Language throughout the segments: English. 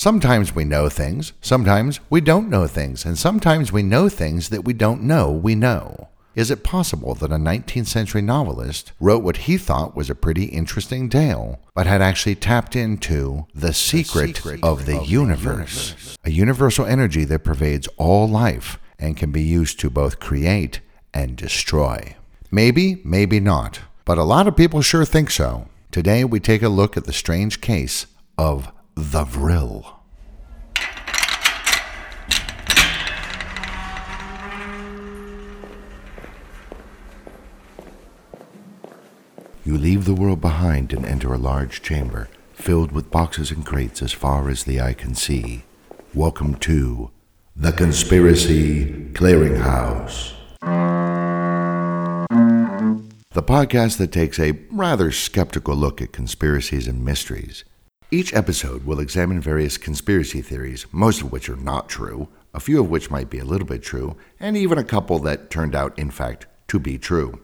Sometimes we know things, sometimes we don't know things, and sometimes we know things that we don't know we know. Is it possible that a 19th century novelist wrote what he thought was a pretty interesting tale, but had actually tapped into the secret, the secret of, the, of universe, the universe, a universal energy that pervades all life and can be used to both create and destroy? Maybe, maybe not, but a lot of people sure think so. Today we take a look at the strange case of the Vril. You leave the world behind and enter a large chamber filled with boxes and crates as far as the eye can see. Welcome to the Conspiracy Clearinghouse. The podcast that takes a rather skeptical look at conspiracies and mysteries. Each episode will examine various conspiracy theories, most of which are not true, a few of which might be a little bit true, and even a couple that turned out, in fact, to be true.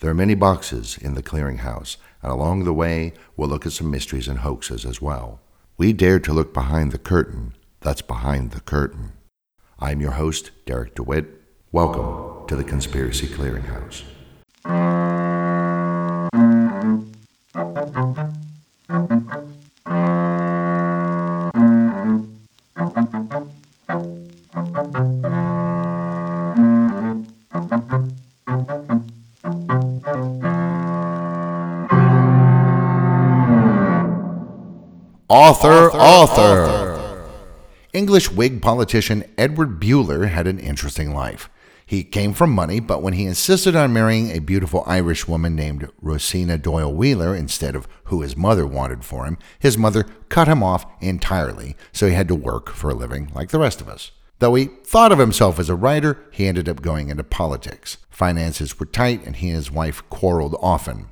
There are many boxes in the clearinghouse, and along the way, we'll look at some mysteries and hoaxes as well. We dare to look behind the curtain that's behind the curtain. I'm your host, Derek DeWitt. Welcome to the Conspiracy Clearinghouse. Author, English Whig politician Edward Bulwer had an interesting life. He came from money, but when he insisted on marrying a beautiful Irish woman named Rosina Doyle Wheeler instead of who his mother wanted for him, his mother cut him off entirely, so he had to work for a living like the rest of us. Though he thought of himself as a writer, he ended up going into politics. Finances were tight, and he and his wife quarreled often.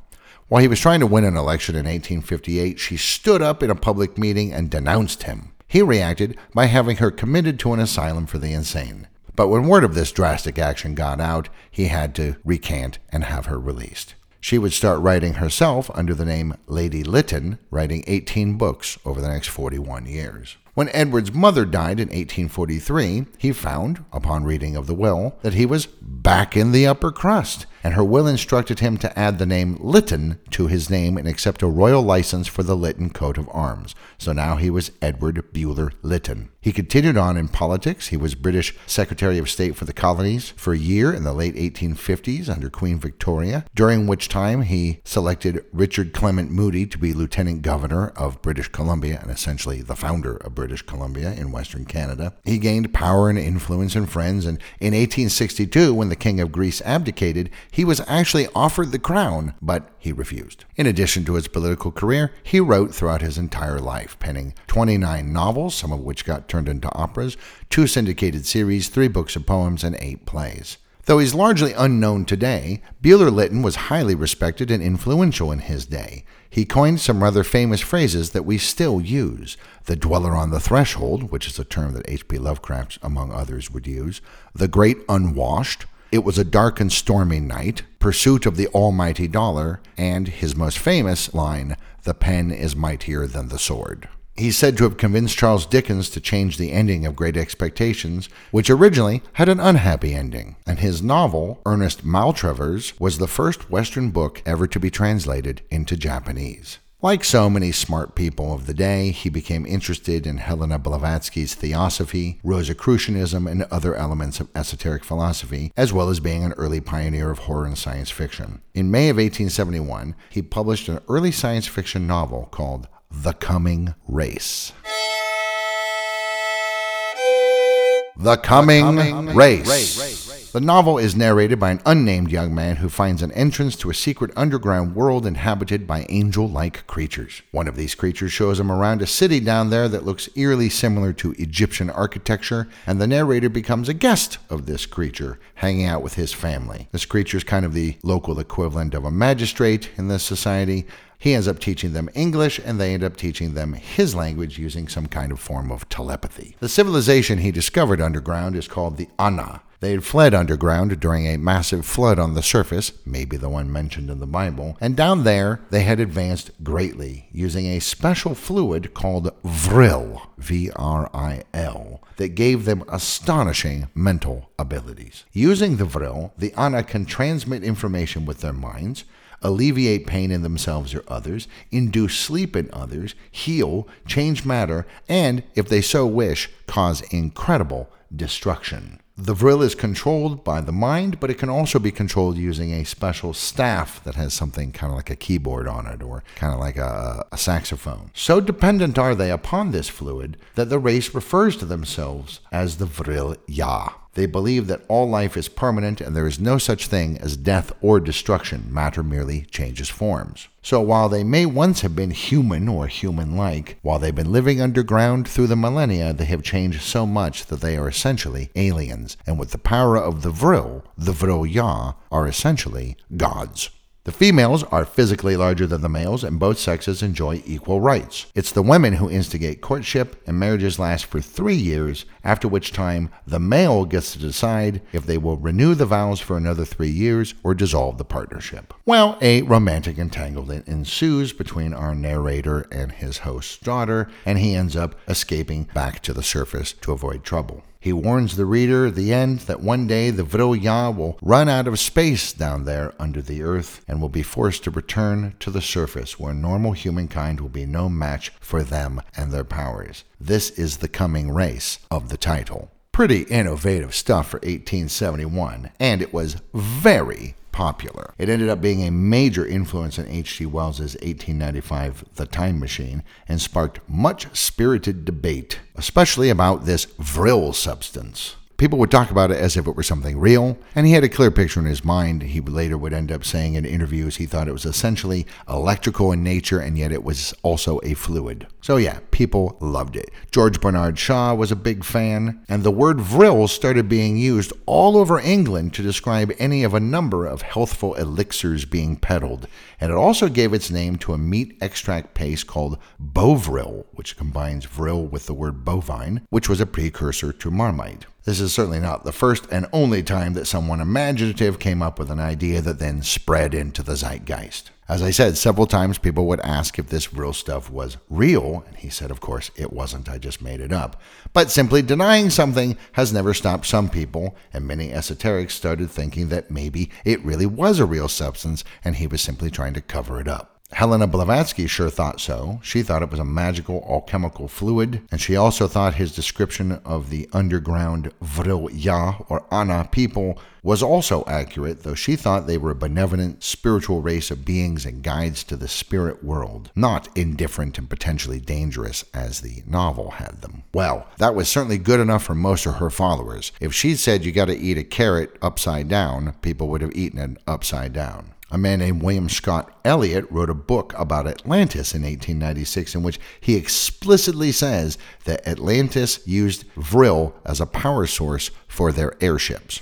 While he was trying to win an election in 1858, she stood up in a public meeting and denounced him. He reacted by having her committed to an asylum for the insane. But when word of this drastic action got out, he had to recant and have her released. She would start writing herself under the name Lady Lytton, writing 18 books over the next 41 years. When Edward's mother died in 1843, he found, upon reading of the will, that he was back in the upper crust and her will instructed him to add the name Lytton to his name and accept a royal license for the Lytton coat of arms. So now he was Edward Bulwer Lytton. He continued on in politics. He was British Secretary of State for the Colonies for a year in the late 1850s under Queen Victoria, during which time he selected Richard Clement Moody to be Lieutenant Governor of British Columbia and essentially the founder of British Columbia in Western Canada. He gained power and influence and friends, and in 1862, when the King of Greece abdicated, he was actually offered the crown, but he refused. In addition to his political career, he wrote throughout his entire life, penning 29 novels, some of which got turned into operas, two syndicated series, three books of poems, and eight plays. Though he's largely unknown today, Bulwer Lytton was highly respected and influential in his day. He coined some rather famous phrases that we still use. The dweller on the threshold, which is a term that H.P. Lovecraft, among others, would use. The great unwashed, it was a dark and stormy night, pursuit of the almighty dollar, and his most famous line, The pen is mightier than the sword. He's said to have convinced Charles Dickens to change the ending of Great Expectations, which originally had an unhappy ending. And his novel, Ernest Maltravers, was the first Western book ever to be translated into Japanese. Like so many smart people of the day, he became interested in Helena Blavatsky's theosophy, Rosicrucianism, and other elements of esoteric philosophy, as well as being an early pioneer of horror and science fiction. In May of 1871, he published an early science fiction novel called The Coming Race. The Coming, the coming race. race. The novel is narrated by an unnamed young man who finds an entrance to a secret underground world inhabited by angel like creatures. One of these creatures shows him around a city down there that looks eerily similar to Egyptian architecture, and the narrator becomes a guest of this creature, hanging out with his family. This creature is kind of the local equivalent of a magistrate in this society, He ends up teaching them English, and they end up teaching them his language using some kind of form of telepathy. The civilization he discovered underground is called the Ana. They had fled underground during a massive flood on the surface, maybe the one mentioned in the Bible, and down there they had advanced greatly using a special fluid called Vril, V R I L, that gave them astonishing mental abilities. Using the Vril, the Ana can transmit information with their minds, alleviate pain in themselves or others, induce sleep in others, heal, change matter, and, if they so wish, cause incredible destruction. The vril is controlled by the mind, but it can also be controlled using a special staff that has something kind of like a keyboard on it or kind of like a, a, saxophone. So dependent are they upon this fluid that the race refers to themselves as the vril ya. They believe that all life is permanent and there is no such thing as death or destruction. Matter merely changes forms. So while they may once have been human or human like, while they've been living underground through the millennia, they have changed so much that they are essentially aliens. And with the power of the Vril, the Vril Ya are essentially gods. The females are physically larger than the males, and both sexes enjoy equal rights. It's the women who instigate courtship, and marriages last for three years, after which time the male gets to decide if they will renew the vows for another three years or dissolve the partnership. Well, a romantic entanglement ensues between our narrator and his host's daughter, and he ends up escaping back to the surface to avoid trouble. He warns the reader at the end that one day the Vril-Ya will run out of space down there under the earth and will be forced to return to the surface where normal humankind will be no match for them and their powers. This is the coming race of the title. Pretty innovative stuff for 1871, and it was very popular. It ended up being a major influence in H.G. Wells's 1895 The Time Machine and sparked much spirited debate, especially about this vril substance. People would talk about it as if it were something real, and he had a clear picture in his mind. He later would end up saying in interviews he thought it was essentially electrical in nature, and yet it was also a fluid. So, yeah, people loved it. George Bernard Shaw was a big fan, and the word vril started being used all over England to describe any of a number of healthful elixirs being peddled. And it also gave its name to a meat extract paste called Bovril, which combines vril with the word bovine, which was a precursor to marmite. This is certainly not the first and only time that someone imaginative came up with an idea that then spread into the zeitgeist. As I said, several times people would ask if this real stuff was real, and he said, of course, it wasn't, I just made it up. But simply denying something has never stopped some people, and many esoterics started thinking that maybe it really was a real substance and he was simply trying to cover it up. Helena Blavatsky sure thought so. She thought it was a magical alchemical fluid, and she also thought his description of the underground Vril-Ya or Ana people was also accurate, though she thought they were a benevolent spiritual race of beings and guides to the spirit world, not indifferent and potentially dangerous as the novel had them. Well, that was certainly good enough for most of her followers. If she'd said you got to eat a carrot upside down, people would have eaten it upside down. A man named William Scott Elliott wrote a book about Atlantis in 1896 in which he explicitly says that Atlantis used Vril as a power source for their airships.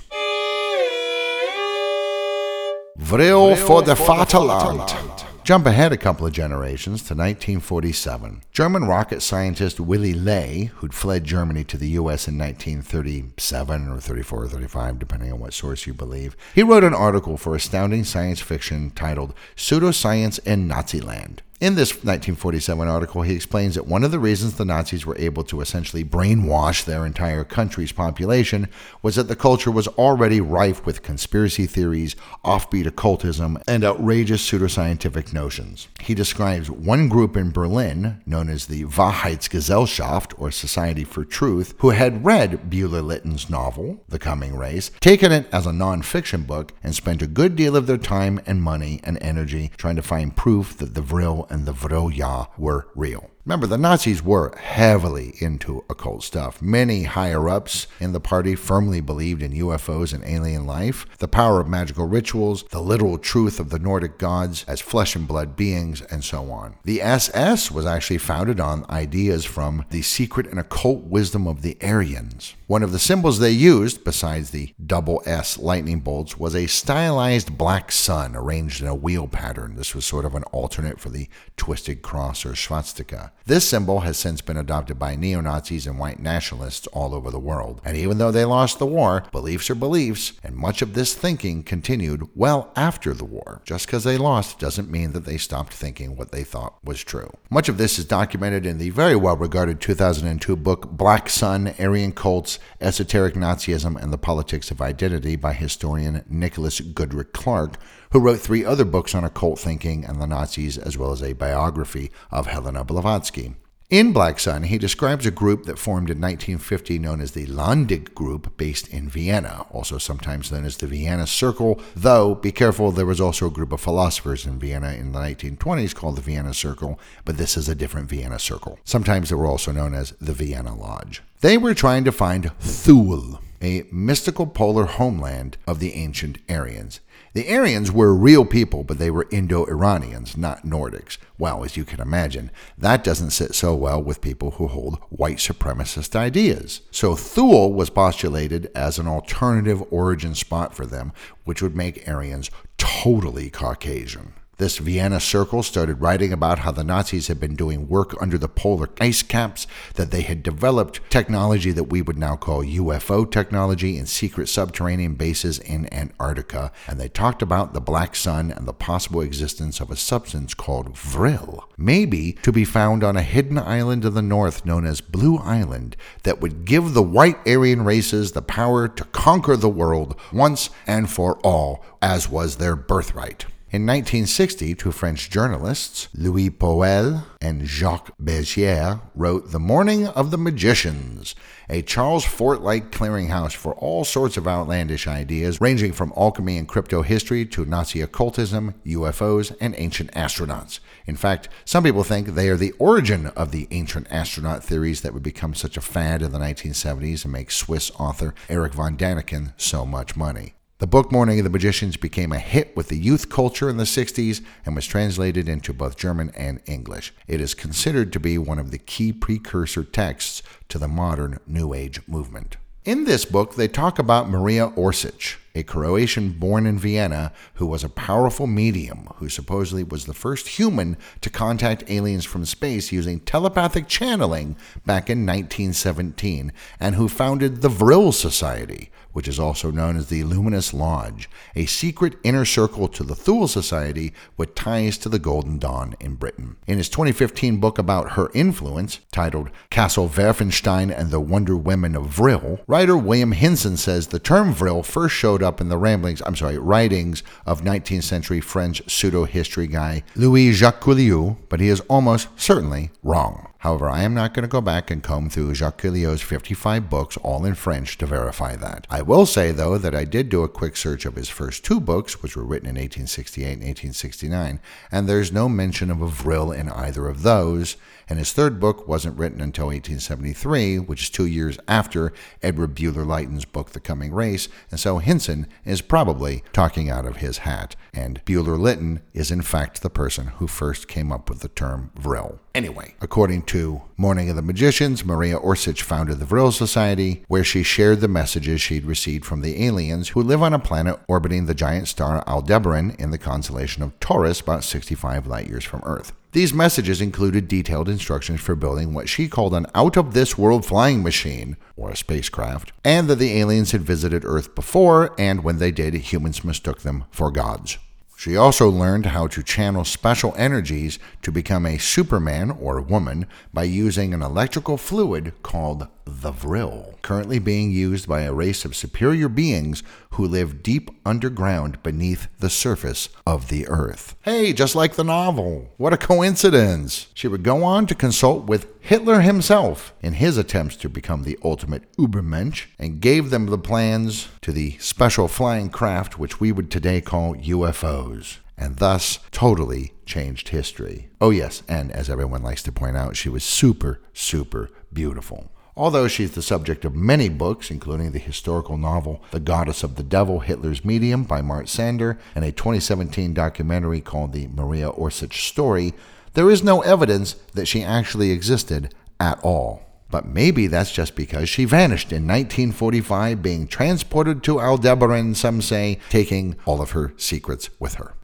Vril for the Vaterland. Jump ahead a couple of generations to 1947. German rocket scientist Willy Ley, who'd fled Germany to the U.S. in 1937 or 34 or 35, depending on what source you believe, he wrote an article for astounding science fiction titled Pseudoscience in Naziland. In this 1947 article, he explains that one of the reasons the Nazis were able to essentially brainwash their entire country's population was that the culture was already rife with conspiracy theories, offbeat occultism, and outrageous pseudoscientific notions. He describes one group in Berlin, known as the Wahrheitsgesellschaft, or Society for Truth, who had read Bulwer Lytton's novel, The Coming Race, taken it as a nonfiction book, and spent a good deal of their time and money and energy trying to find proof that the Vril and the Vril-Ya were real. Remember, the Nazis were heavily into occult stuff. Many higher ups in the party firmly believed in UFOs and alien life, the power of magical rituals, the literal truth of the Nordic gods as flesh and blood beings, and so on. The SS was actually founded on ideas from the secret and occult wisdom of the Aryans. One of the symbols they used, besides the double S lightning bolts, was a stylized black sun arranged in a wheel pattern. This was sort of an alternate for the twisted cross or swastika. This symbol has since been adopted by neo Nazis and white nationalists all over the world. And even though they lost the war, beliefs are beliefs, and much of this thinking continued well after the war. Just because they lost doesn't mean that they stopped thinking what they thought was true. Much of this is documented in the very well regarded 2002 book Black Sun Aryan Cults, Esoteric Nazism, and the Politics of Identity by historian Nicholas Goodrick Clarke, who wrote three other books on occult thinking and the Nazis, as well as a biography of Helena Blavatsky. In Black Sun, he describes a group that formed in 1950 known as the Landig Group, based in Vienna, also sometimes known as the Vienna Circle, though, be careful, there was also a group of philosophers in Vienna in the 1920s called the Vienna Circle, but this is a different Vienna Circle. Sometimes they were also known as the Vienna Lodge. They were trying to find Thule, a mystical polar homeland of the ancient Aryans. The Aryans were real people, but they were Indo Iranians, not Nordics. Well, as you can imagine, that doesn't sit so well with people who hold white supremacist ideas. So Thule was postulated as an alternative origin spot for them, which would make Aryans totally Caucasian. This Vienna Circle started writing about how the Nazis had been doing work under the polar ice caps, that they had developed technology that we would now call UFO technology in secret subterranean bases in Antarctica, and they talked about the black sun and the possible existence of a substance called vril, maybe to be found on a hidden island in the north known as Blue Island, that would give the white Aryan races the power to conquer the world once and for all, as was their birthright. In 1960, two French journalists, Louis Pauwels and Jacques Bergier, wrote The Morning of the Magicians, a Charles Fort like clearinghouse for all sorts of outlandish ideas, ranging from alchemy and crypto history to Nazi occultism, UFOs, and ancient astronauts. In fact, some people think they are the origin of the ancient astronaut theories that would become such a fad in the 1970s and make Swiss author Erich von Däniken so much money. The book Morning of the Magicians became a hit with the youth culture in the 60s and was translated into both German and English. It is considered to be one of the key precursor texts to the modern New Age movement. In this book, they talk about Maria Orsic, a Croatian born in Vienna who was a powerful medium who supposedly was the first human to contact aliens from space using telepathic channeling back in 1917 and who founded the Vril Society, which is also known as the Luminous Lodge, a secret inner circle to the Thule Society with ties to the Golden Dawn in Britain. In his 2015 book about her influence, titled Castle Werfenstein and the Wonder Women of Vril, writer William Hinson says the term Vril first showed up in the ramblings, I'm sorry, writings of 19th century French pseudo history guy Louis Jacolliot, but he is almost certainly wrong. However, I am not going to go back and comb through Jacolliot's 55 books, all in French, to verify that. I will say, though, that I did do a quick search of his first two books, which were written in 1868 and 1869, and there's no mention of a vril in either of those, and his third book wasn't written until 1873, which is two years after Edward Bulwer Lytton's book, The Coming Race, and so Hinson is probably talking out of his hat, and Bulwer Lytton is in fact the person who first came up with the term vril. Anyway, according to Morning of the Magicians, Maria Orsic founded the Vril Society, where she shared the messages she'd received from the aliens who live on a planet orbiting the giant star Aldebaran in the constellation of Taurus, about 65 light years from Earth. These messages included detailed instructions for building what she called an out of this world flying machine, or a spacecraft, and that the aliens had visited Earth before, and when they did, humans mistook them for gods. She also learned how to channel special energies to become a Superman or woman by using an electrical fluid called the Vril, currently being used by a race of superior beings who live deep underground beneath the surface of the earth. Hey, just like the novel. What a coincidence. She would go on to consult with Hitler himself in his attempts to become the ultimate Ubermensch and gave them the plans to the special flying craft which we would today call UFOs. and thus totally changed history. Oh, yes, and as everyone likes to point out, she was super, super beautiful. Although she's the subject of many books, including the historical novel The Goddess of the Devil Hitler's Medium by Mart Sander and a 2017 documentary called The Maria Orsic Story, there is no evidence that she actually existed at all. But maybe that's just because she vanished in 1945, being transported to Aldebaran, some say, taking all of her secrets with her.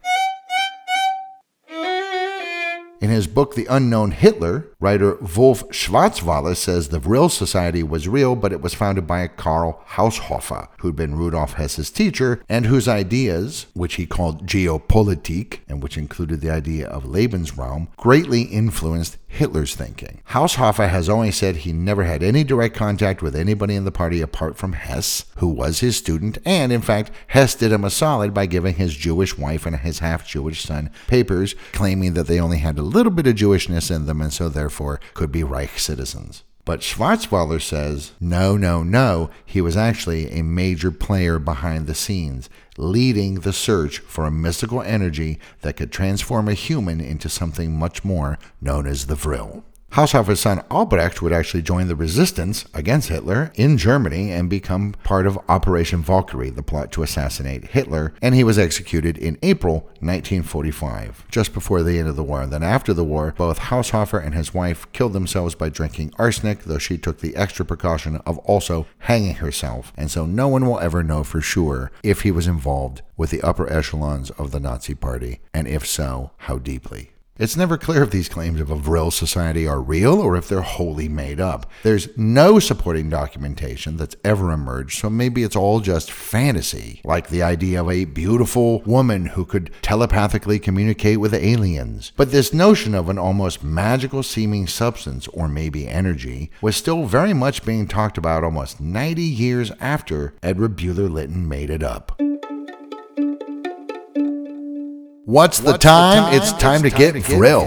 In his book, The Unknown Hitler, writer Wolf Schwarzwäller says the Vril Society was real, but it was founded by Karl Haushofer, who'd been Rudolf Hess's teacher, and whose ideas, which he called Geopolitik, and which included the idea of Lebensraum, greatly influenced Hitler's thinking. Haushofer has always said he never had any direct contact with anybody in the party apart from Hess, who was his student, and in fact, Hess did him a solid by giving his Jewish wife and his half Jewish son papers claiming that they only had a little bit of Jewishness in them and so therefore could be Reich citizens. But Schwarzwäller says, no, no, no, he was actually a major player behind the scenes, leading the search for a mystical energy that could transform a human into something much more known as the Vril. Haushofer's son Albrecht would actually join the resistance against Hitler in Germany and become part of Operation Valkyrie, the plot to assassinate Hitler, and he was executed in April 1945, just before the end of the war. And then after the war, both Haushofer and his wife killed themselves by drinking arsenic, though she took the extra precaution of also hanging herself. And so no one will ever know for sure if he was involved with the upper echelons of the Nazi Party, and if so, how deeply. It's never clear if these claims of a Vril society are real or if they're wholly made up. There's no supporting documentation that's ever emerged, so maybe it's all just fantasy, like the idea of a beautiful woman who could telepathically communicate with aliens. But this notion of an almost magical seeming substance, or maybe energy, was still very much being talked about almost 90 years after Edward Bulwer Lytton made it up. What's, the, time? It's time, to, get, Vril.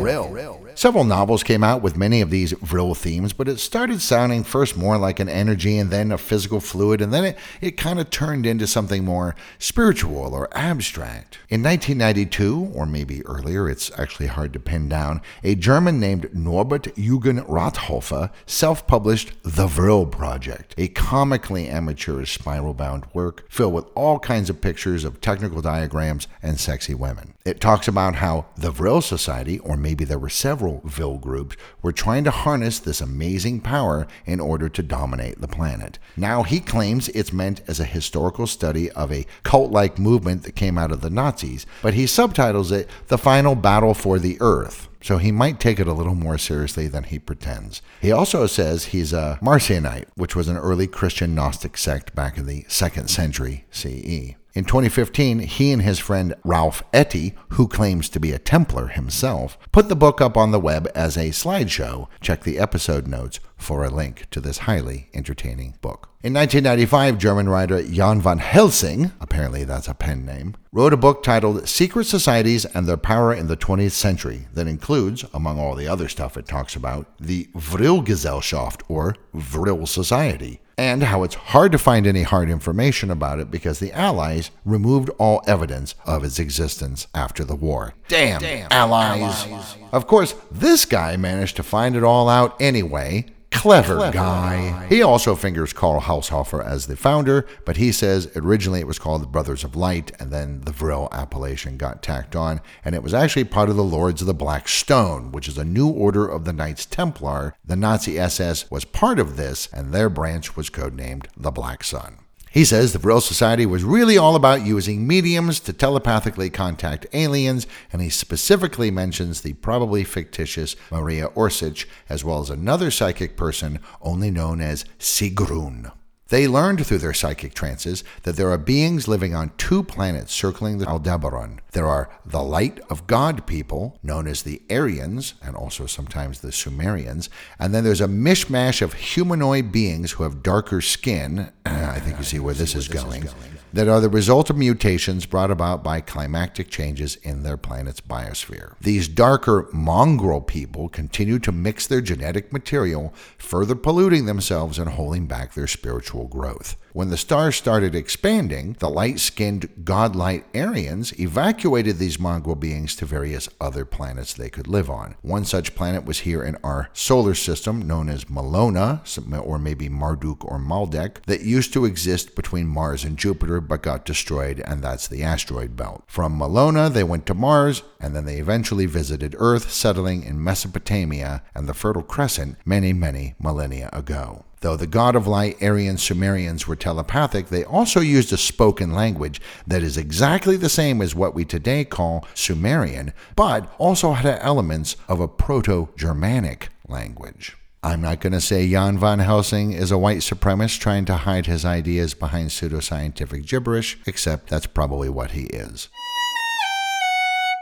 Several novels came out with many of these Vril themes, but it started sounding first more like an energy and then a physical fluid, and then it, it kind of turned into something more spiritual or abstract. In 1992, or maybe earlier, it's actually hard to pin down, a German named Norbert Eugen Rathofer self published The Vril Project, a comically amateurish spiral bound work filled with all kinds of pictures of technical diagrams and sexy women. It talks about how the Vril Society, or maybe there were several Vril groups, were trying to harness this amazing power in order to dominate the planet. Now, he claims it's meant as a historical study of a cult like movement that came out of the Nazis, but he subtitles it The Final Battle for the Earth. So he might take it a little more seriously than he pretends. He also says he's a Marcionite, which was an early Christian Gnostic sect back in the second century CE. In 2015, he and his friend Ralph Etty, who claims to be a Templar himself, put the book up on the web as a slideshow. Check the episode notes for a link to this highly entertaining book. In 1995, German writer Jan van Helsing, apparently that's a pen name, wrote a book titled Secret Societies and Their Power in the 20th Century that includes, among all the other stuff it talks about, the Vril Gesellschaft or Vril Society and how it's hard to find any hard information about it because the Allies removed all evidence of its existence after the war. Damn, Damn allies. allies. Of course, this guy managed to find it all out anyway Clever, Clever guy. guy. He also fingers Karl Haushofer as the founder, but he says originally it was called the Brothers of Light, and then the Vril appellation got tacked on, and it was actually part of the Lords of the Black Stone, which is a new order of the Knights Templar. The Nazi SS was part of this, and their branch was codenamed the Black Sun. He says the Vril Society was really all about using mediums to telepathically contact aliens, and he specifically mentions the probably fictitious Maria Orsic, as well as another psychic person only known as Sigrun. They learned through their psychic trances that there are beings living on two planets circling the Aldebaran. There are the light of God people, known as the Aryans, and also sometimes the Sumerians, and then there's a mishmash of humanoid beings who have darker skin. I think you see where this is going that are the result of mutations brought about by climatic changes in their planet's biosphere. These darker mongrel people continue to mix their genetic material, further polluting themselves and holding back their spiritual growth. When the stars started expanding, the light skinned godlight Aryans evacuated these mongrel beings to various other planets they could live on. One such planet was here in our solar system, known as Malona, or maybe Marduk or Maldek, that used to exist between Mars and Jupiter but got destroyed, and that's the asteroid belt. From Malona, they went to Mars, and then they eventually visited Earth, settling in Mesopotamia and the Fertile Crescent many, many millennia ago. Though the god of light Aryan Sumerians were telepathic, they also used a spoken language that is exactly the same as what we today call Sumerian, but also had elements of a Proto Germanic language. I'm not going to say Jan van Helsing is a white supremacist trying to hide his ideas behind pseudoscientific gibberish, except that's probably what he is.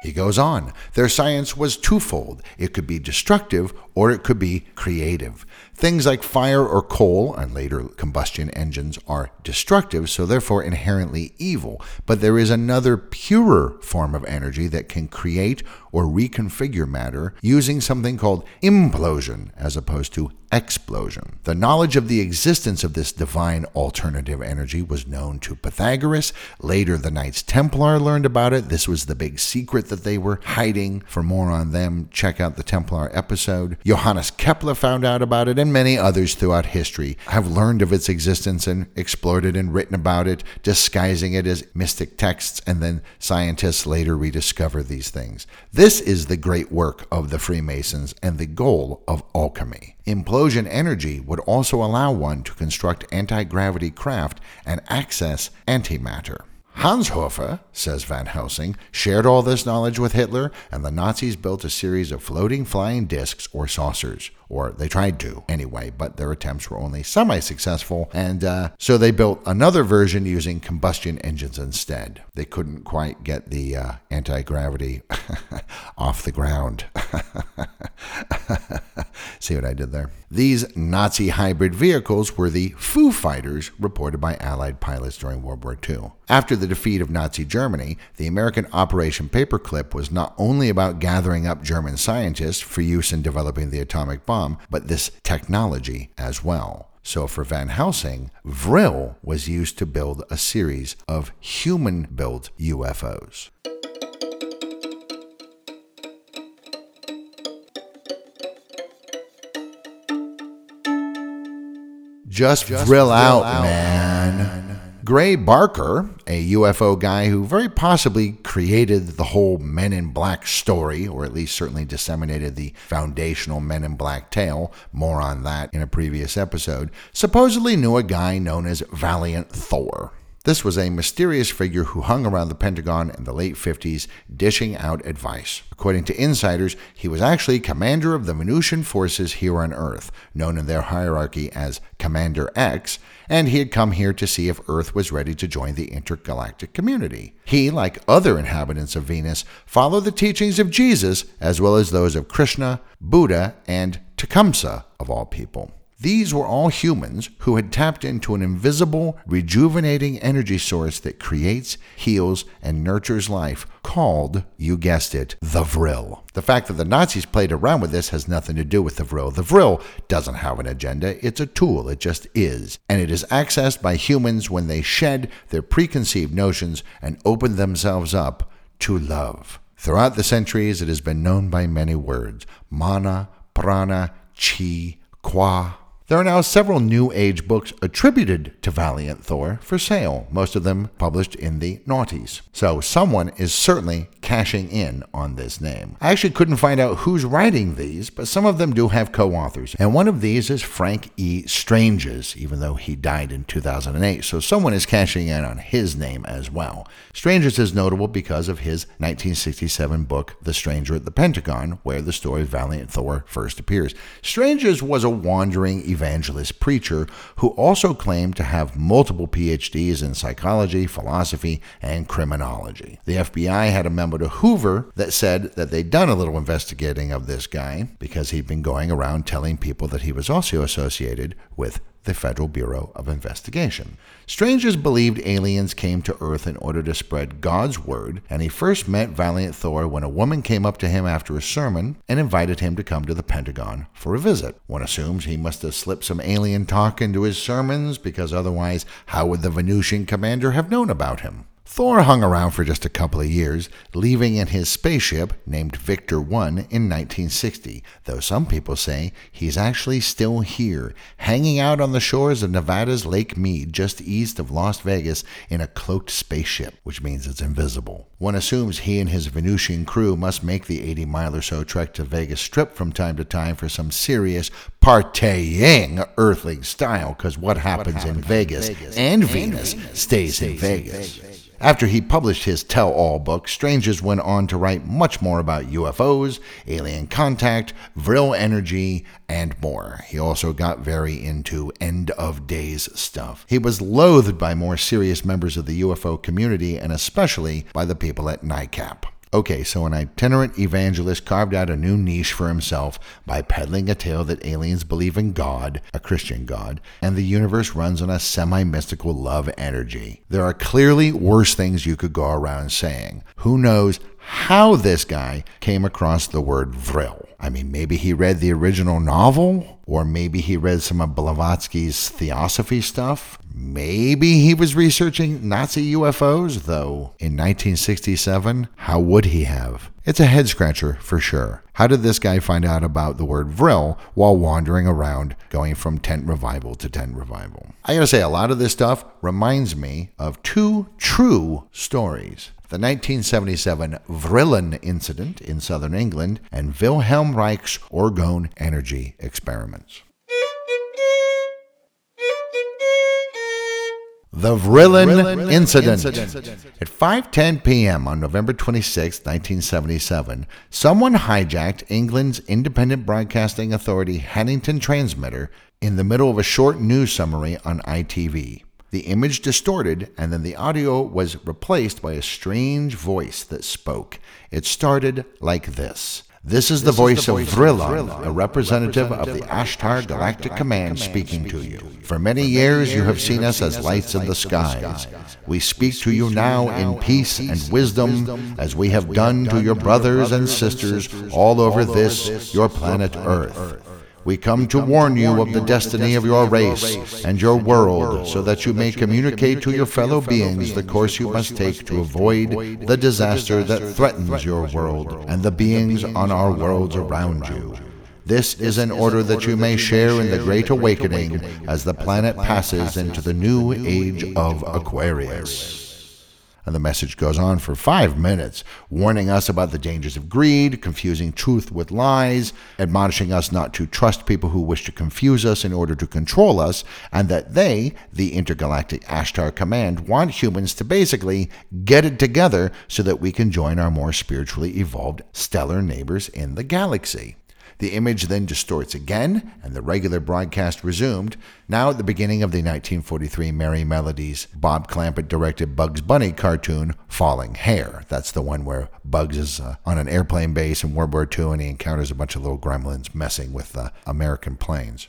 He goes on, their science was twofold. It could be destructive or it could be creative. Things like fire or coal and later combustion engines are destructive, so therefore inherently evil. But there is another purer form of energy that can create or reconfigure matter using something called implosion as opposed to explosion. The knowledge of the existence of this divine alternative energy was known to Pythagoras. Later, the Knights Templar learned about it. This was the big secret that they were hiding. For more on them, check out the Templar episode. Johannes Kepler found out about it, and many others throughout history have learned of its existence and explored it and written about it, disguising it as mystic texts, and then scientists later rediscover these things. This is the great work of the Freemasons and the goal of alchemy. Implosion energy would also allow one to construct anti gravity craft and access antimatter. Haushofer, says Van Helsing, shared all this knowledge with Hitler, and the Nazis built a series of floating flying discs or saucers. Or they tried to, anyway, but their attempts were only semi successful, and uh, so they built another version using combustion engines instead. They couldn't quite get the uh, anti gravity off the ground. See what I did there? These Nazi hybrid vehicles were the Foo Fighters reported by Allied pilots during World War II. After the defeat of Nazi Germany, the American Operation Paperclip was not only about gathering up German scientists for use in developing the atomic bomb, but this technology as well. So for Van Helsing, Vril was used to build a series of human built UFOs. Just, Just drill, out, out, man. Gray Barker, a UFO guy who very possibly created the whole Men in Black story, or at least certainly disseminated the foundational Men in Black tale, more on that in a previous episode, supposedly knew a guy known as Valiant Thor. This was a mysterious figure who hung around the Pentagon in the late 50s, dishing out advice. According to insiders, he was actually commander of the Venusian forces here on Earth, known in their hierarchy as Commander X, and he had come here to see if Earth was ready to join the intergalactic community. He, like other inhabitants of Venus, followed the teachings of Jesus as well as those of Krishna, Buddha, and Tecumseh, of all people. These were all humans who had tapped into an invisible, rejuvenating energy source that creates, heals, and nurtures life, called, you guessed it, the Vril. The fact that the Nazis played around with this has nothing to do with the Vril. The Vril doesn't have an agenda, it's a tool, it just is. And it is accessed by humans when they shed their preconceived notions and open themselves up to love. Throughout the centuries, it has been known by many words mana, prana, chi, qua, there are now several New Age books attributed to Valiant Thor for sale, most of them published in the noughties. So someone is certainly cashing in on this name. I actually couldn't find out who's writing these, but some of them do have co authors. And one of these is Frank E. Stranges, even though he died in 2008. So someone is cashing in on his name as well. Stranges is notable because of his 1967 book, The Stranger at the Pentagon, where the story of Valiant Thor first appears. Stranges was a wandering evangelist preacher who also claimed to have multiple PhDs in psychology, philosophy, and criminology. The FBI had a memo to Hoover that said that they'd done a little investigating of this guy because he'd been going around telling people that he was also associated with the Federal Bureau of Investigation. Stranges believed aliens came to Earth in order to spread God's word, and he first met Valiant Thor when a woman came up to him after a sermon and invited him to come to the Pentagon for a visit. One assumes he must have slipped some alien talk into his sermons, because otherwise, how would the Venusian commander have known about him? Thor hung around for just a couple of years, leaving in his spaceship named Victor 1 in 1960, though some people say he's actually still here, hanging out on the shores of Nevada's Lake Mead just east of Las Vegas in a cloaked spaceship, which means it's invisible. One assumes he and his Venusian crew must make the 80 mile or so trek to Vegas Strip from time to time for some serious partying Earthling style, because what, what happens, in Vegas, Vegas and, and Venus, Venus stays, stays in Vegas. In Vegas. After he published his tell all book, Stranges went on to write much more about UFOs, alien contact, Vril energy, and more. He also got very into end of days stuff. He was loathed by more serious members of the UFO community and especially by the people at NICAP. Okay, so an itinerant evangelist carved out a new niche for himself by peddling a tale that aliens believe in God, a Christian God, and the universe runs on a semi mystical love energy. There are clearly worse things you could go around saying. Who knows how this guy came across the word vril? I mean, maybe he read the original novel, or maybe he read some of Blavatsky's theosophy stuff. Maybe he was researching Nazi UFOs, though in 1967, how would he have? It's a head scratcher for sure. How did this guy find out about the word vril while wandering around going from tent revival to tent revival? I gotta say, a lot of this stuff reminds me of two true stories the 1977 Vrillon incident in southern England, and Wilhelm Reich's Orgone energy experiments. The Vrillon, incident. incident. At 5:10 p.m. on November 26, 1977, someone hijacked England's independent broadcasting authority Hannington transmitter in the middle of a short news summary on ITV the image distorted, and then the audio was replaced by a strange voice that spoke. It started like this. This is, this the, voice is the voice of Vrillon, a representative of the Ashtar Galactic Command speaking to you. For many years you have seen us as lights in the skies. We speak to you now in peace and wisdom, as we have done to your brothers and sisters all over this, your planet Earth. We come to warn you of the destiny of your race and your world, so that you may communicate to your fellow beings the course you must take to avoid the disaster that threatens your world and the beings on our worlds around you. This is in order that you may share in the great awakening as the planet passes into the new age of Aquarius. And the message goes on for five minutes, warning us about the dangers of greed, confusing truth with lies, admonishing us not to trust people who wish to confuse us in order to control us, and that they, the Intergalactic Ashtar Command, want humans to basically get it together so that we can join our more spiritually evolved stellar neighbors in the galaxy. The image then distorts again, and the regular broadcast resumed. Now, at the beginning of the 1943 Merrie Melodies, Bob Clampett directed Bugs Bunny cartoon Falling Hare. That's the one where Bugs is uh, on an airplane base in World War II and he encounters a bunch of little gremlins messing with uh, American planes.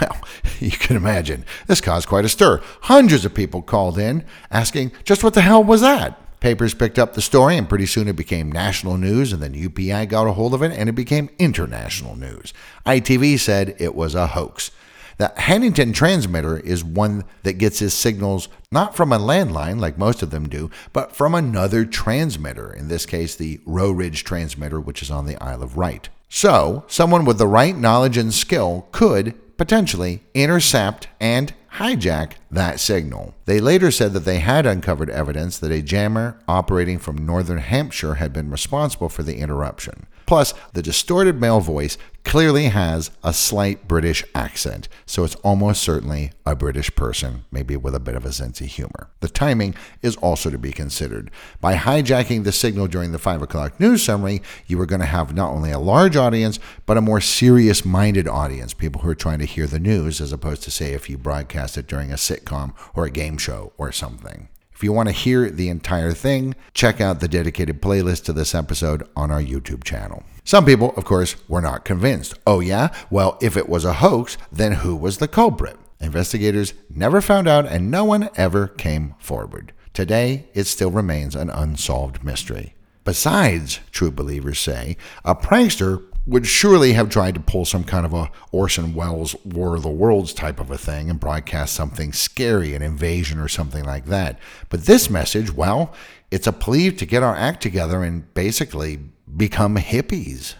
Well, you can imagine, this caused quite a stir. Hundreds of people called in asking, just what the hell was that? Papers picked up the story, and pretty soon it became national news, and then UPI got a hold of it, and it became international news. ITV said it was a hoax. The Hannington transmitter is one that gets its signals not from a landline like most of them do, but from another transmitter, in this case, the Rowridge transmitter, which is on the Isle of Wight. So, someone with the right knowledge and skill could potentially intercept and hijack that signal. They later said that they had uncovered evidence that a jammer operating from northern Hampshire had been responsible for the interruption. Plus, the distorted male voice clearly has a slight British accent, so it's almost certainly a British person, maybe with a bit of a sense of humor. The timing is also to be considered. By hijacking the signal during the 5 o'clock news summary, you are going to have not only a large audience, but a more serious minded audience, people who are trying to hear the news, as opposed to, say, if you broadcast it during a sitcom or a game show or something. If you want to hear the entire thing, check out the dedicated playlist to this episode on our YouTube channel. Some people, of course, were not convinced. Oh, yeah? Well, if it was a hoax, then who was the culprit? Investigators never found out and no one ever came forward. Today, it still remains an unsolved mystery. Besides, true believers say, a prankster would surely have tried to pull some kind of a Orson Welles War of the Worlds type of a thing and broadcast something scary, an invasion or something like that. But this message, well, it's a plea to get our act together and basically become hippies.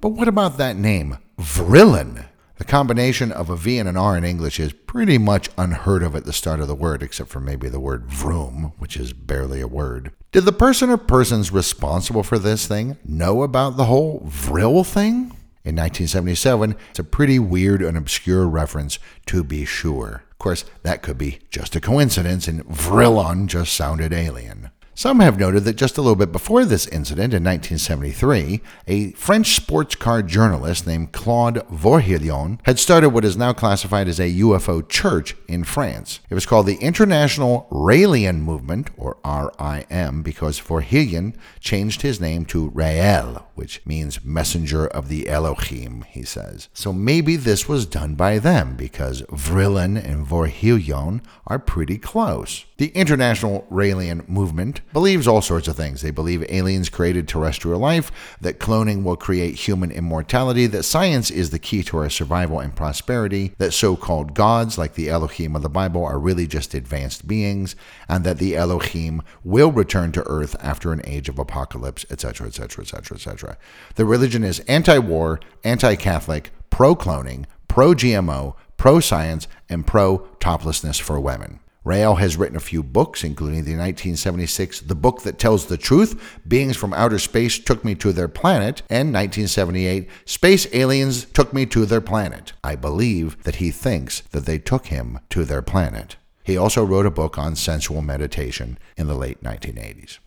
But what about that name, Vrillon? The combination of a V and an R in English is pretty much unheard of at the start of the word, except for maybe the word vroom, which is barely a word. Did the person or persons responsible for this thing know about the whole Vril thing? In 1977, it's a pretty weird and obscure reference, to be sure. Of course, that could be just a coincidence, and Vrillon just sounded alien. Some have noted that just a little bit before this incident in 1973, a French sports car journalist named Claude Vorhillon had started what is now classified as a UFO church in France. It was called the International Raelian Movement, or RIM, because Vorhillon changed his name to Rael, which means messenger of the Elohim, he says. So maybe this was done by them, because Vrillon and Vorhillon are pretty close. The International Raelian Movement believes all sorts of things. They believe aliens created terrestrial life, that cloning will create human immortality, that science is the key to our survival and prosperity, that so called gods, like the Elohim of the Bible, are really just advanced beings, and that the Elohim will return to earth after an age of apocalypse, etc., etc., etc., etc. The religion is anti war, anti Catholic, pro cloning, pro GMO, pro science, and pro toplessness for women. Rael has written a few books, including the 1976 The Book That Tells the Truth, Beings from Outer Space Took Me to Their Planet, and 1978 Space Aliens Took Me to Their Planet. I believe that he thinks that they took him to their planet. He also wrote a book on sensual meditation in the late 1980s.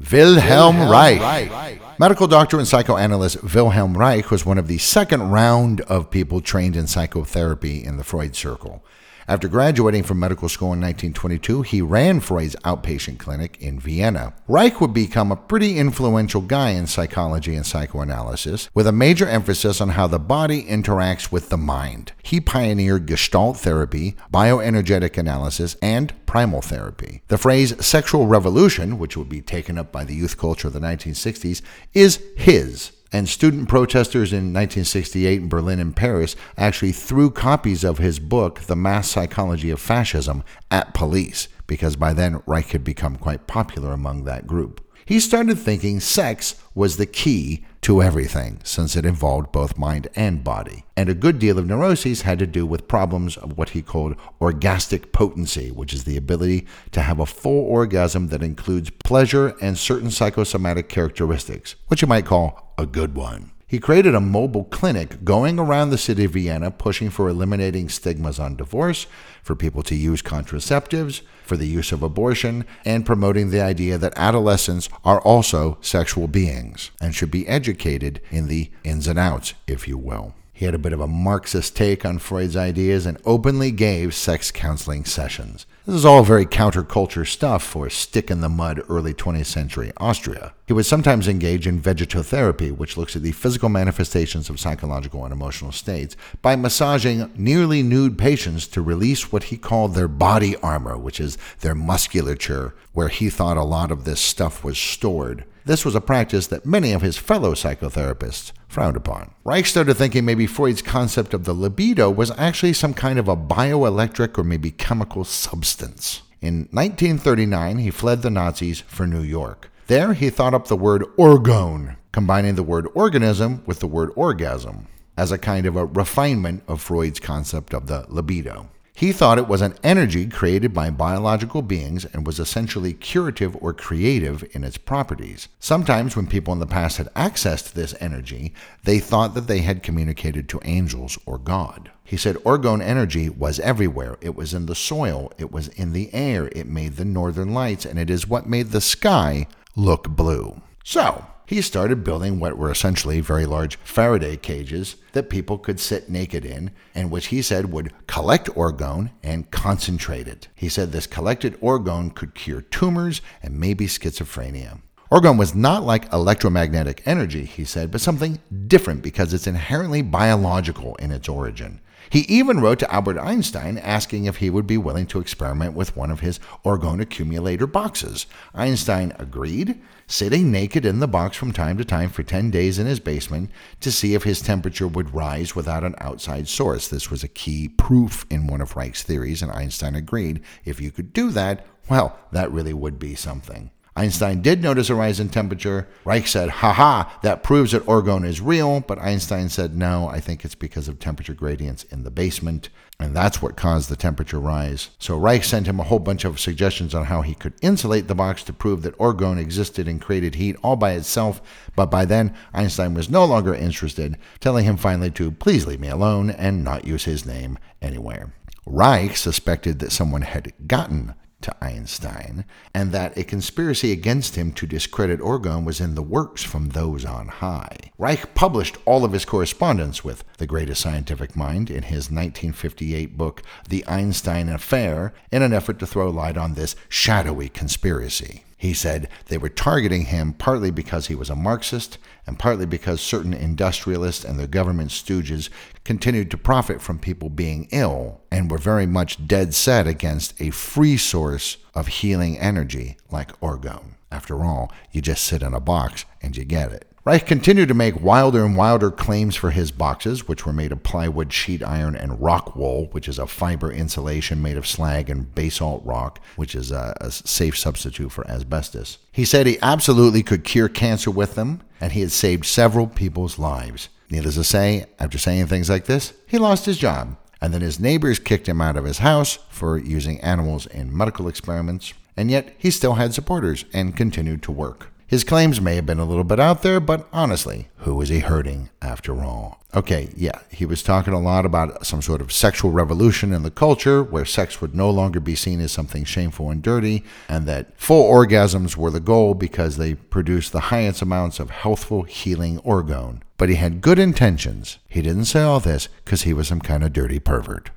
Wilhelm, Wilhelm Reich. Reich. Medical doctor and psychoanalyst Wilhelm Reich was one of the second round of people trained in psychotherapy in the Freud circle. After graduating from medical school in 1922, he ran Freud's outpatient clinic in Vienna. Reich would become a pretty influential guy in psychology and psychoanalysis, with a major emphasis on how the body interacts with the mind. He pioneered Gestalt therapy, bioenergetic analysis, and primal therapy. The phrase sexual revolution, which would be taken up by the youth culture of the 1960s, is his and student protesters in 1968 in Berlin and Paris actually threw copies of his book, The Mass Psychology of Fascism, at police, because by then Reich had become quite popular among that group. He started thinking sex was the key to everything, since it involved both mind and body. And a good deal of neuroses had to do with problems of what he called orgastic potency, which is the ability to have a full orgasm that includes pleasure and certain psychosomatic characteristics, which you might call a good one. He created a mobile clinic going around the city of Vienna pushing for eliminating stigmas on divorce, for people to use contraceptives, for the use of abortion, and promoting the idea that adolescents are also sexual beings and should be educated in the ins and outs, if you will. He had a bit of a Marxist take on Freud's ideas and openly gave sex counseling sessions. This is all very counterculture stuff for stick in the mud early 20th century Austria. He would sometimes engage in vegetotherapy, which looks at the physical manifestations of psychological and emotional states, by massaging nearly nude patients to release what he called their body armor, which is their musculature, where he thought a lot of this stuff was stored. This was a practice that many of his fellow psychotherapists frowned upon. Reich started thinking maybe Freud's concept of the libido was actually some kind of a bioelectric or maybe chemical substance. In 1939, he fled the Nazis for New York. There, he thought up the word orgone, combining the word organism with the word orgasm, as a kind of a refinement of Freud's concept of the libido. He thought it was an energy created by biological beings and was essentially curative or creative in its properties. Sometimes, when people in the past had accessed this energy, they thought that they had communicated to angels or God. He said orgone energy was everywhere. It was in the soil, it was in the air, it made the northern lights, and it is what made the sky look blue. So, he started building what were essentially very large Faraday cages that people could sit naked in, and which he said would collect orgone and concentrate it. He said this collected orgone could cure tumors and maybe schizophrenia. Orgone was not like electromagnetic energy, he said, but something different because it's inherently biological in its origin. He even wrote to Albert Einstein asking if he would be willing to experiment with one of his orgone accumulator boxes. Einstein agreed, sitting naked in the box from time to time for 10 days in his basement to see if his temperature would rise without an outside source. This was a key proof in one of Reich's theories, and Einstein agreed if you could do that, well, that really would be something. Einstein did notice a rise in temperature. Reich said, haha, that proves that orgone is real. But Einstein said, no, I think it's because of temperature gradients in the basement. And that's what caused the temperature rise. So Reich sent him a whole bunch of suggestions on how he could insulate the box to prove that orgone existed and created heat all by itself. But by then, Einstein was no longer interested, telling him finally to please leave me alone and not use his name anywhere. Reich suspected that someone had gotten to Einstein, and that a conspiracy against him to discredit orgone was in the works from those on high. Reich published all of his correspondence with the greatest scientific mind in his 1958 book, The Einstein Affair, in an effort to throw light on this shadowy conspiracy. He said they were targeting him partly because he was a Marxist and partly because certain industrialists and their government stooges continued to profit from people being ill and were very much dead set against a free source of healing energy like orgone. After all, you just sit in a box and you get it. Reich continued to make wilder and wilder claims for his boxes, which were made of plywood, sheet iron, and rock wool, which is a fiber insulation made of slag and basalt rock, which is a, a safe substitute for asbestos. He said he absolutely could cure cancer with them, and he had saved several people's lives. Needless to say, after saying things like this, he lost his job. And then his neighbors kicked him out of his house for using animals in medical experiments. And yet he still had supporters and continued to work. His claims may have been a little bit out there, but honestly, who was he hurting after all? Okay, yeah, he was talking a lot about some sort of sexual revolution in the culture where sex would no longer be seen as something shameful and dirty, and that full orgasms were the goal because they produced the highest amounts of healthful, healing orgone. But he had good intentions. He didn't say all this because he was some kind of dirty pervert.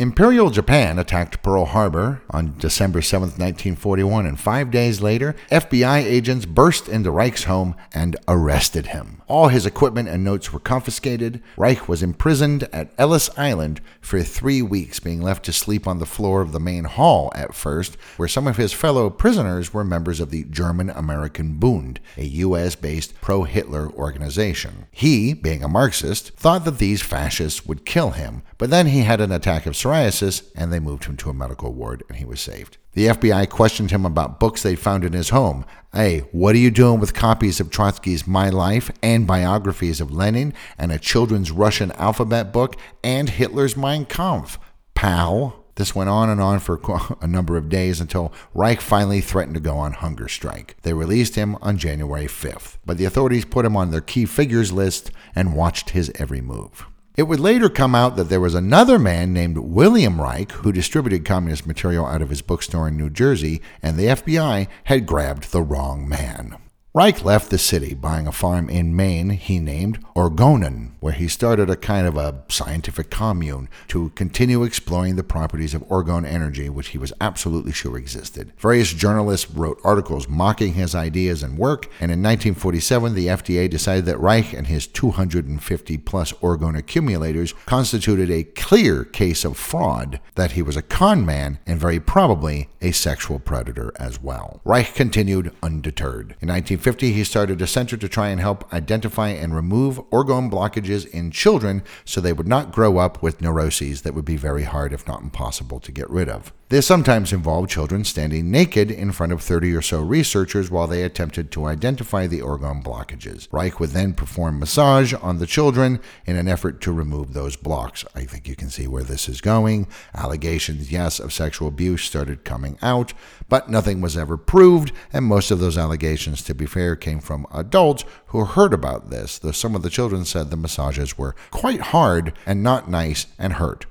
Imperial Japan attacked Pearl Harbor on December 7, 1941, and five days later, FBI agents burst into Reich's home and arrested him. All his equipment and notes were confiscated. Reich was imprisoned at Ellis Island for three weeks, being left to sleep on the floor of the main hall at first, where some of his fellow prisoners were members of the German American Bund, a U.S. based pro Hitler organization. He, being a Marxist, thought that these fascists would kill him, but then he had an attack of psoriasis and they moved him to a medical ward and he was saved. The FBI questioned him about books they found in his home. Hey, what are you doing with copies of Trotsky's My Life and biographies of Lenin and a children's Russian alphabet book and Hitler's Mein Kampf? Pal. This went on and on for a number of days until Reich finally threatened to go on hunger strike. They released him on January 5th, but the authorities put him on their key figures list and watched his every move. It would later come out that there was another man named William Reich who distributed communist material out of his bookstore in New Jersey, and the FBI had grabbed the wrong man. Reich left the city, buying a farm in Maine he named Orgonon, where he started a kind of a scientific commune to continue exploring the properties of orgone energy, which he was absolutely sure existed. Various journalists wrote articles mocking his ideas and work, and in 1947 the FDA decided that Reich and his 250 plus orgone accumulators constituted a clear case of fraud, that he was a con man, and very probably a sexual predator as well. Reich continued undeterred. In 1950, 1950, he started a center to try and help identify and remove orgone blockages in children so they would not grow up with neuroses that would be very hard, if not impossible, to get rid of. This sometimes involved children standing naked in front of 30 or so researchers while they attempted to identify the orgone blockages. Reich would then perform massage on the children in an effort to remove those blocks. I think you can see where this is going. Allegations, yes, of sexual abuse started coming out, but nothing was ever proved, and most of those allegations, to be fair, came from adults who heard about this, though some of the children said the massages were quite hard and not nice and hurt.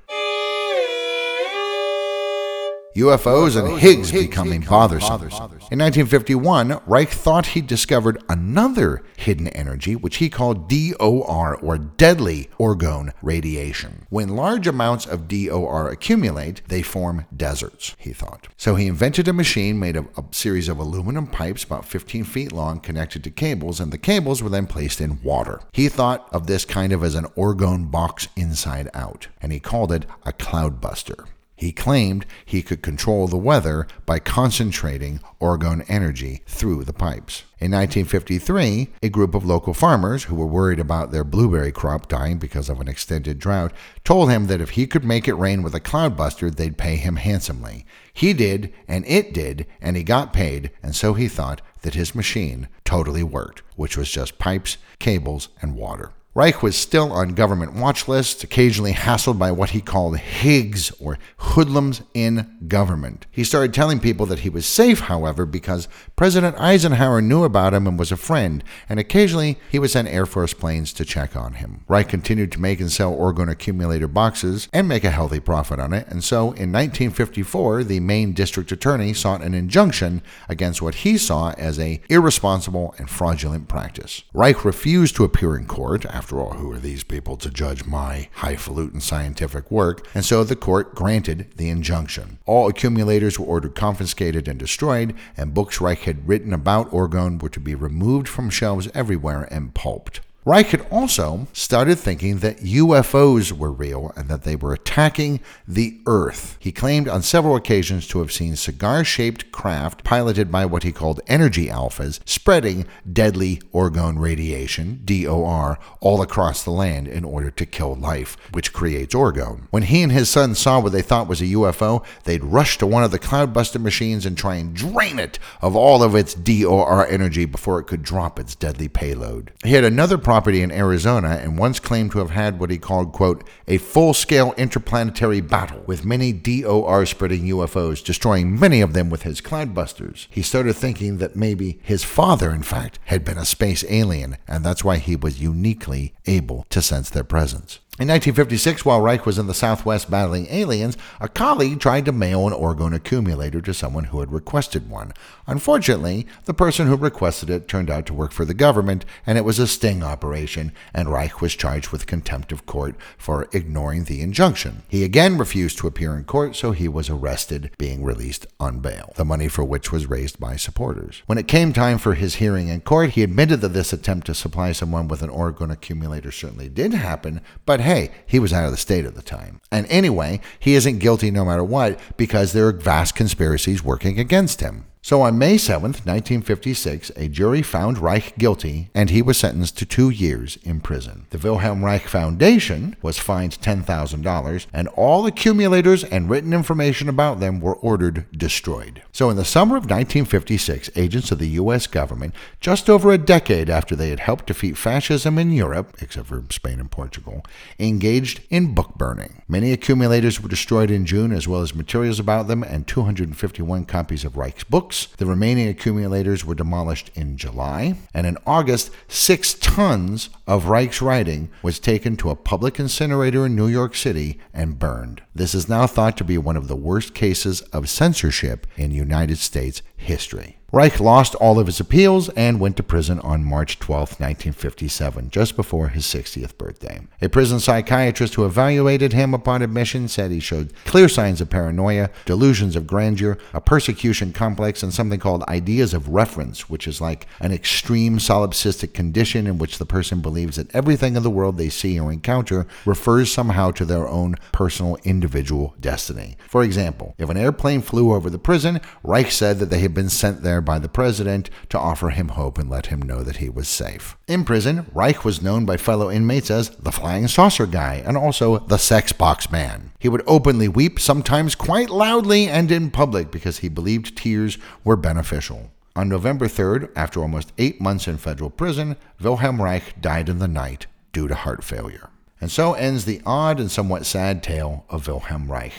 UFOs and HIGs becoming bothersome. In 1951, Reich thought he'd discovered another hidden energy, which he called DOR, or deadly orgone radiation. When large amounts of DOR accumulate, they form deserts, he thought. So he invented a machine made of a series of aluminum pipes about 15 feet long connected to cables, and the cables were then placed in water. He thought of this kind of as an orgone box inside out, and he called it a cloudbuster. He claimed he could control the weather by concentrating orgone energy through the pipes. In 1953, a group of local farmers who were worried about their blueberry crop dying because of an extended drought told him that if he could make it rain with a cloudbuster, they'd pay him handsomely. He did, and it did, and he got paid, and so he thought that his machine totally worked, which was just pipes, cables, and water. Reich was still on government watch lists, occasionally hassled by what he called HIGs or hoodlums in government. He started telling people that he was safe, however, because President Eisenhower knew about him and was a friend, and occasionally he would send Air Force planes to check on him. Reich continued to make and sell orgone accumulator boxes and make a healthy profit on it, and so in 1954, the Maine district attorney sought an injunction against what he saw as a irresponsible and fraudulent practice. Reich refused to appear in court after after all, who are these people to judge my highfalutin scientific work? And so the court granted the injunction. All accumulators were ordered confiscated and destroyed, and books Reich had written about orgone were to be removed from shelves everywhere and pulped. Reich had also started thinking that UFOs were real and that they were attacking the Earth. He claimed on several occasions to have seen cigar shaped craft piloted by what he called energy alphas spreading deadly orgone radiation, DOR, all across the land in order to kill life, which creates orgone. When he and his son saw what they thought was a UFO, they'd rush to one of the cloudbuster machines and try and drain it of all of its DOR energy before it could drop its deadly payload. He had another problem property in Arizona and once claimed to have had what he called, quote, a full scale interplanetary battle with many DOR spreading UFOs, destroying many of them with his cloudbusters. He started thinking that maybe his father, in fact, had been a space alien, and that's why he was uniquely able to sense their presence. In 1956, while Reich was in the Southwest battling aliens, a colleague tried to mail an orgone accumulator to someone who had requested one. Unfortunately, the person who requested it turned out to work for the government, and it was a sting operation, and Reich was charged with contempt of court for ignoring the injunction. He again refused to appear in court, so he was arrested, being released on bail, the money for which was raised by supporters. When it came time for his hearing in court, he admitted that this attempt to supply someone with an orgone accumulator certainly did happen, but hey, he was out of the state at the time. And anyway, he isn't guilty no matter what because there are vast conspiracies working against him. So on May 7, 1956, a jury found Reich guilty and he was sentenced to two years in prison. The Wilhelm Reich Foundation was fined $10,000 and all accumulators and written information about them were ordered destroyed. So in the summer of 1956, agents of the U.S. government, just over a decade after they had helped defeat fascism in Europe, except for Spain and Portugal, engaged in book burning. Many accumulators were destroyed in June as well as materials about them and 251 copies of Reich's books the remaining accumulators were demolished in July, and in August, six tons of Reich's writing was taken to a public incinerator in New York City and burned. This is now thought to be one of the worst cases of censorship in United States history. Reich lost all of his appeals and went to prison on March 12, 1957, just before his 60th birthday. A prison psychiatrist who evaluated him upon admission said he showed clear signs of paranoia, delusions of grandeur, a persecution complex, and something called ideas of reference, which is like an extreme solipsistic condition in which the person believes that everything in the world they see or encounter refers somehow to their own personal individual destiny. For example, if an airplane flew over the prison, Reich said that they had been sent there by the president to offer him hope and let him know that he was safe. In prison, Reich was known by fellow inmates as the Flying Saucer Guy and also the Sex Box Man. He would openly weep, sometimes quite loudly and in public, because he believed tears were beneficial. On November 3rd, after almost eight months in federal prison, Wilhelm Reich died in the night due to heart failure. And so ends the odd and somewhat sad tale of Wilhelm Reich.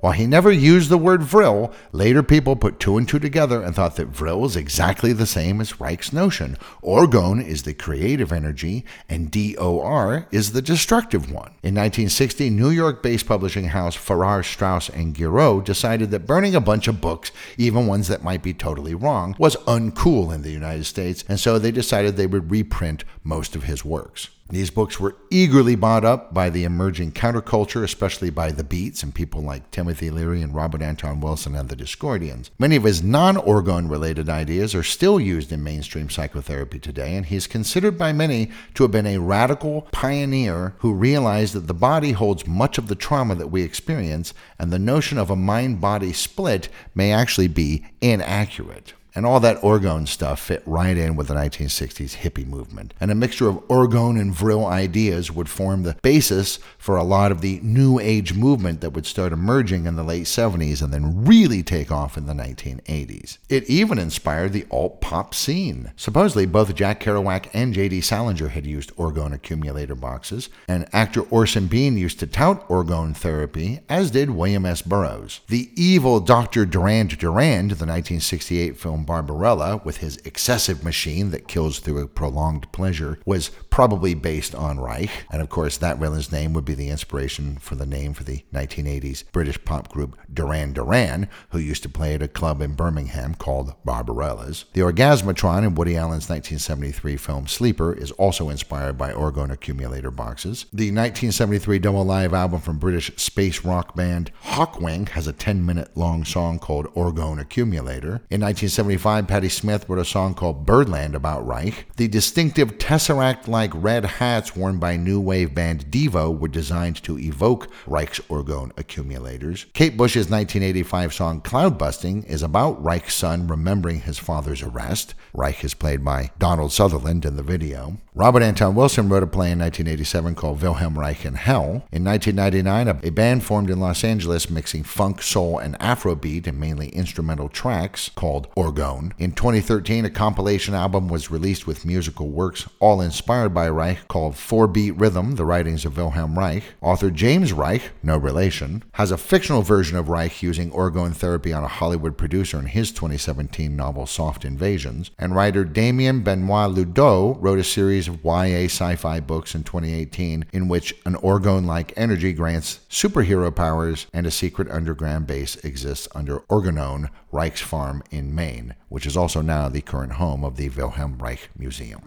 While he never used the word vril, later people put two and two together and thought that vril is exactly the same as Reich's notion. Orgone is the creative energy, and DOR is the destructive one. In 1960, New York based publishing house Farrar, Straus, and Giroux decided that burning a bunch of books, even ones that might be totally wrong, was uncool in the United States, and so they decided they would reprint most of his works. These books were eagerly bought up by the emerging counterculture, especially by the Beats and people like Timothy Leary and Robert Anton Wilson and the Discordians. Many of his non orgone related ideas are still used in mainstream psychotherapy today, and he is considered by many to have been a radical pioneer who realized that the body holds much of the trauma that we experience, and the notion of a mind body split may actually be inaccurate. And all that orgone stuff fit right in with the 1960s hippie movement. And a mixture of orgone and vril ideas would form the basis for a lot of the new age movement that would start emerging in the late 70s and then really take off in the 1980s. It even inspired the alt pop scene. Supposedly, both Jack Kerouac and J.D. Salinger had used orgone accumulator boxes, and actor Orson Bean used to tout orgone therapy, as did William S. Burroughs. The evil Dr. Durand Durand, the 1968 film Barbarella, with his excessive machine that kills through a prolonged pleasure, was probably based on Reich. And of course, that villain's name would be the inspiration for the name for the 1980s British pop group Duran Duran, who used to play at a club in Birmingham called Barbarella's. The Orgasmatron in Woody Allen's 1973 film Sleeper is also inspired by orgone accumulator boxes. The 1973 double live album from British space rock band Hawkwind has a 10 minute long song called Orgone Accumulator. In 1973, 1975, Patti Smith wrote a song called Birdland about Reich. The distinctive tesseract like red hats worn by new wave band Devo were designed to evoke Reich's orgone accumulators. Kate Bush's 1985 song Cloudbusting is about Reich's son remembering his father's arrest. Reich is played by Donald Sutherland in the video. Robert Anton Wilson wrote a play in 1987 called Wilhelm Reich in Hell. In 1999, a band formed in Los Angeles mixing funk, soul, and Afrobeat and mainly instrumental tracks called Orgone. In 2013, a compilation album was released with musical works all inspired by Reich called Four Beat Rhythm, The Writings of Wilhelm Reich. Author James Reich, no relation, has a fictional version of Reich using orgone therapy on a Hollywood producer in his 2017 novel Soft Invasions. And writer Damien Benoit Ludo wrote a series of YA sci fi books in 2018 in which an orgone like energy grants superhero powers and a secret underground base exists under Orgonon Reich's Farm in Maine, which is also now the current home of the Wilhelm Reich Museum.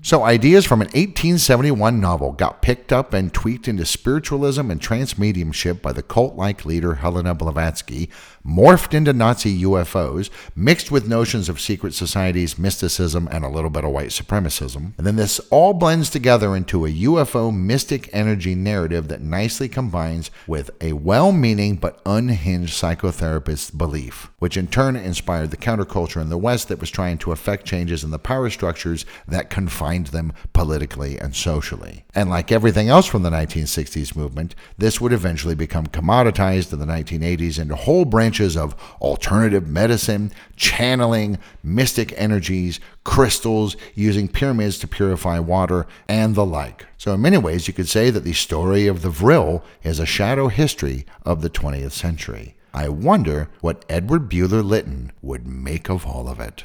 So, ideas from an 1871 novel got picked up and tweaked into spiritualism and trance mediumship by the cult like leader Helena Blavatsky, morphed into Nazi UFOs, mixed with notions of secret societies, mysticism, and a little bit of white supremacism. And then this all blends together into a UFO mystic energy narrative that nicely combines with a well meaning but unhinged psychotherapist's belief, which in turn inspired the counterculture in the West that was trying to effect changes in the power structures that them politically and socially. And like everything else from the 1960s movement, this would eventually become commoditized in the 1980s into whole branches of alternative medicine, channeling, mystic energies, crystals, using pyramids to purify water, and the like. So, in many ways, you could say that the story of the Vril is a shadow history of the 20th century. I wonder what Edward Bulwer Lytton would make of all of it.